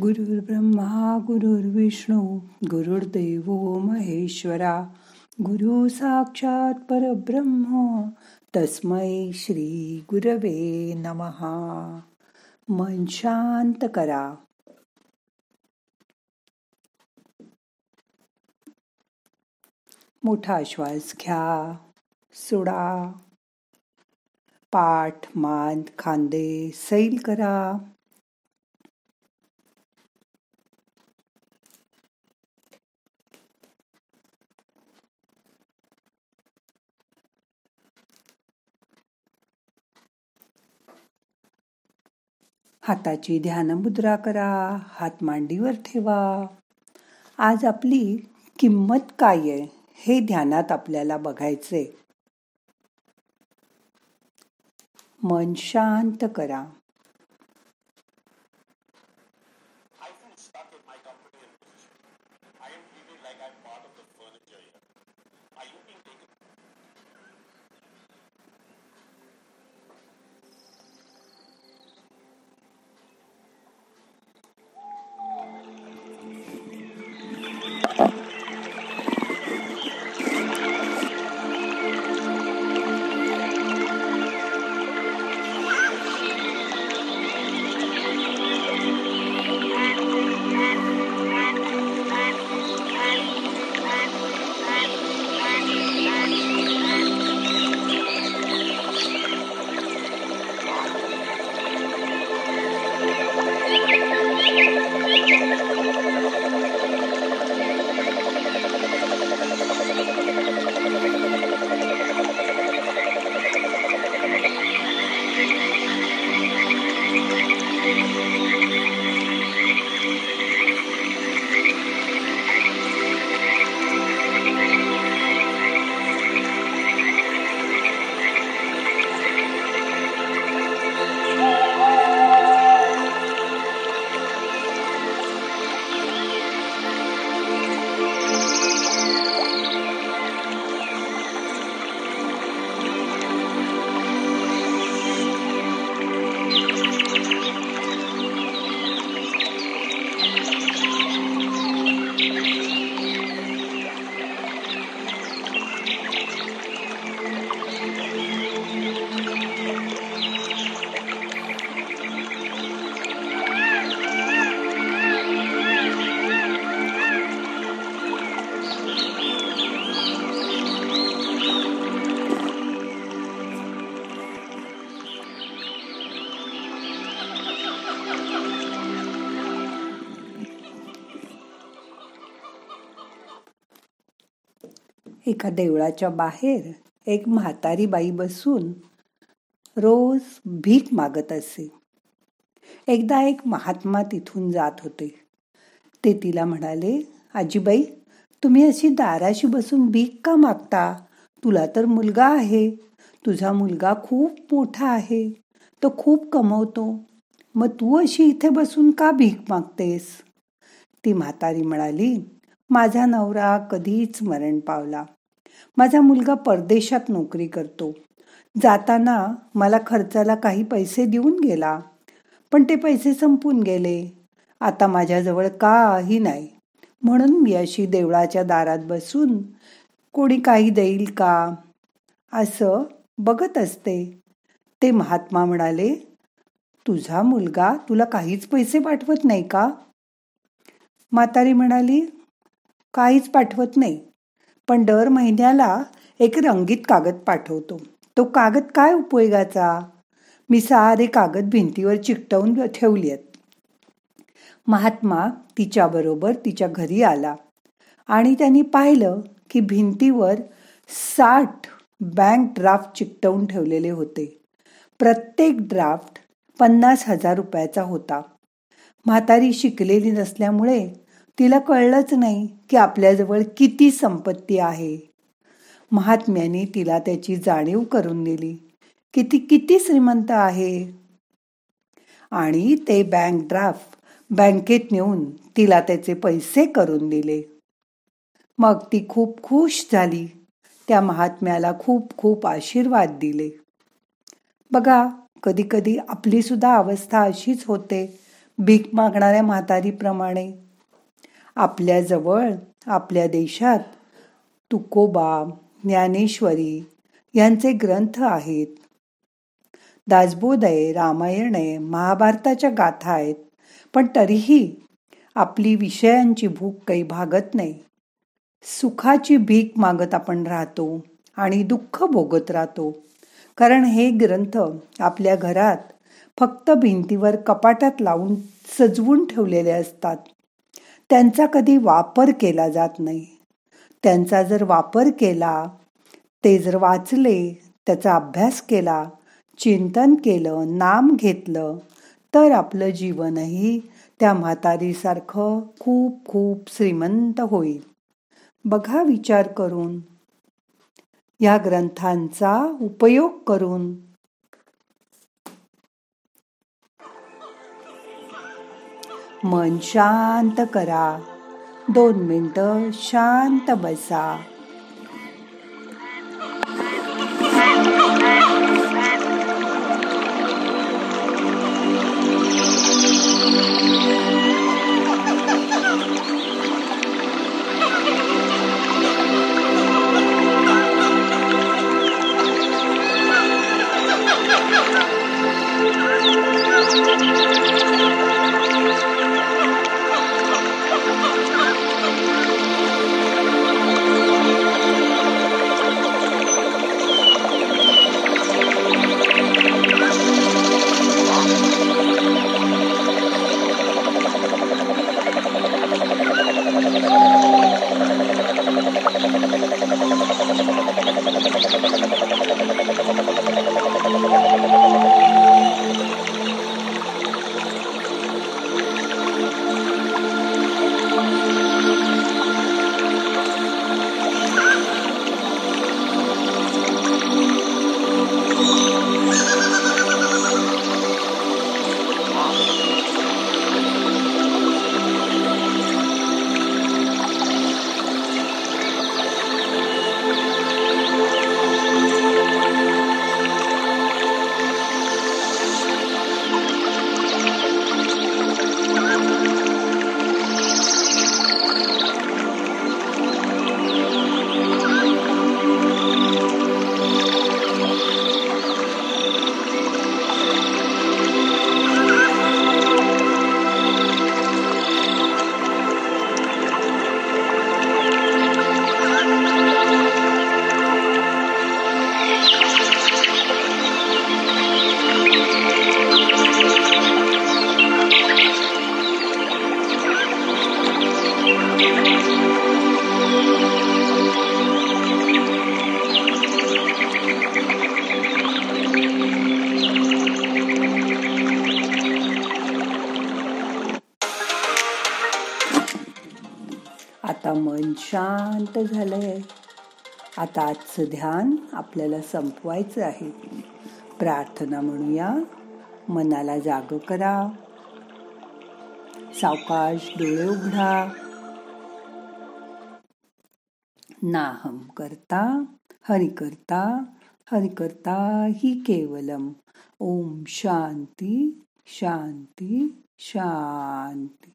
गुरुर्ब्रह्मा गुरुर्विष्णू गुरुर्देव महेश्वरा गुरु साक्षात परब्रह्म तस्मै श्री गुरवे नमहा मन शांत करा. मोठा श्वास घ्या सोडा. पाठ मान खांदे सैल करा. हाताची ध्यान मुद्रा करा हात मांडीवर ठेवा. आज आपली किंमत काय आहे हे ध्यानात आपल्याला बघायचे मन शांत करा. एका देवळाच्या बाहेर एक म्हातारी बाई बसून रोज भीक मागत असे. एकदा एक महात्मा तिथून जात होते. ते तिला म्हणाले आजीबाई तुम्ही अशी दाराशी बसून भीक का मागता? तुला तर मुलगा आहे. तुझा मुलगा खूप मोठा आहे. तो खूप कमवतो. मग तू अशी इथे बसून का भीक मागतेस? ती म्हातारी म्हणाली माझा नवरा कधीच मरण पावला. माझा मुलगा परदेशात नोकरी करतो. जाताना मला खर्चाला काही पैसे देऊन गेला. पण ते पैसे संपून गेले. आता माझ्याजवळ काही नाही. म्हणून मी अशी देवळाच्या दारात बसून कोणी काही देईल का? असं बघत असते. ते महात्मा म्हणाले तुझा मुलगा तुला काहीच पैसे पाठवत नाही का? म्हातारी म्हणाली काहीच पाठवत नाही. पण दर महिन्याला एक रंगीत कागद पाठवतो. तो कागद काय उपयोगाचा? मी सारे कागद भिंतीवर चिकटवून ठेवली आहेत. महात्मा तिच्याबरोबर तिच्या घरी आला आणि त्यांनी पाहिलं की भिंतीवर साठ बँक ड्राफ्ट चिकटवून ठेवलेले होते. प्रत्येक ड्राफ्ट पन्नास हजार रुपयाचा होता. म्हातारी शिकलेली नसल्यामुळे तिला कळलंच नाही की आपल्याजवळ किती संपत्ती आहे. महात्म्याने तिला त्याची जाणीव करून दिली की ती किती श्रीमंत आहे. आणि ते बँक ड्राफ्ट बँकेत नेऊन तिला त्याचे पैसे करून दिले. मग ती खूप खुश झाली. त्या महात्म्याला खूप खूप आशीर्वाद दिले. बघा कधी कधी आपली सुद्धा अवस्था अशीच होते. भीक मागणाऱ्या म्हातारीप्रमाणे. आपल्याजवळ आपल्या देशात तुकोबा ज्ञानेश्वरी यांचे ग्रंथ आहेत. दासबोदय रामायणे रामायण आहे महाभारताच्या गाथा आहेत पण तरीही आपली विषयांची भूक काही भागत नाही. सुखाची भीक मागत आपण राहतो आणि दुःख भोगत राहतो. कारण हे ग्रंथ आपल्या घरात फक्त भिंतीवर कपाटात लावून सजवून ठेवलेले असतात. त्यांचा कधी वापर केला जात नाही. त्यांचा जर वापर केला ते जर वाचले त्याचा अभ्यास केला चिंतन केलं नाम घेतलं तर आपलं जीवनही त्या म्हातारीसारखं खूप खूप श्रीमंत होईल. बघा विचार करून या ग्रंथांचा उपयोग करून मन शांत करा. दोन मिनटं शांत बसा. आता मन शांत झालंय. आता आजचं ध्यान आपल्याला संपवायचं आहे. प्रार्थना म्हणूया. मनाला जाग करा. सावकाश डोळे उघडा. नाहम करता हरि करता हरि करता हि केवलम. ओम शांती शांती शांती.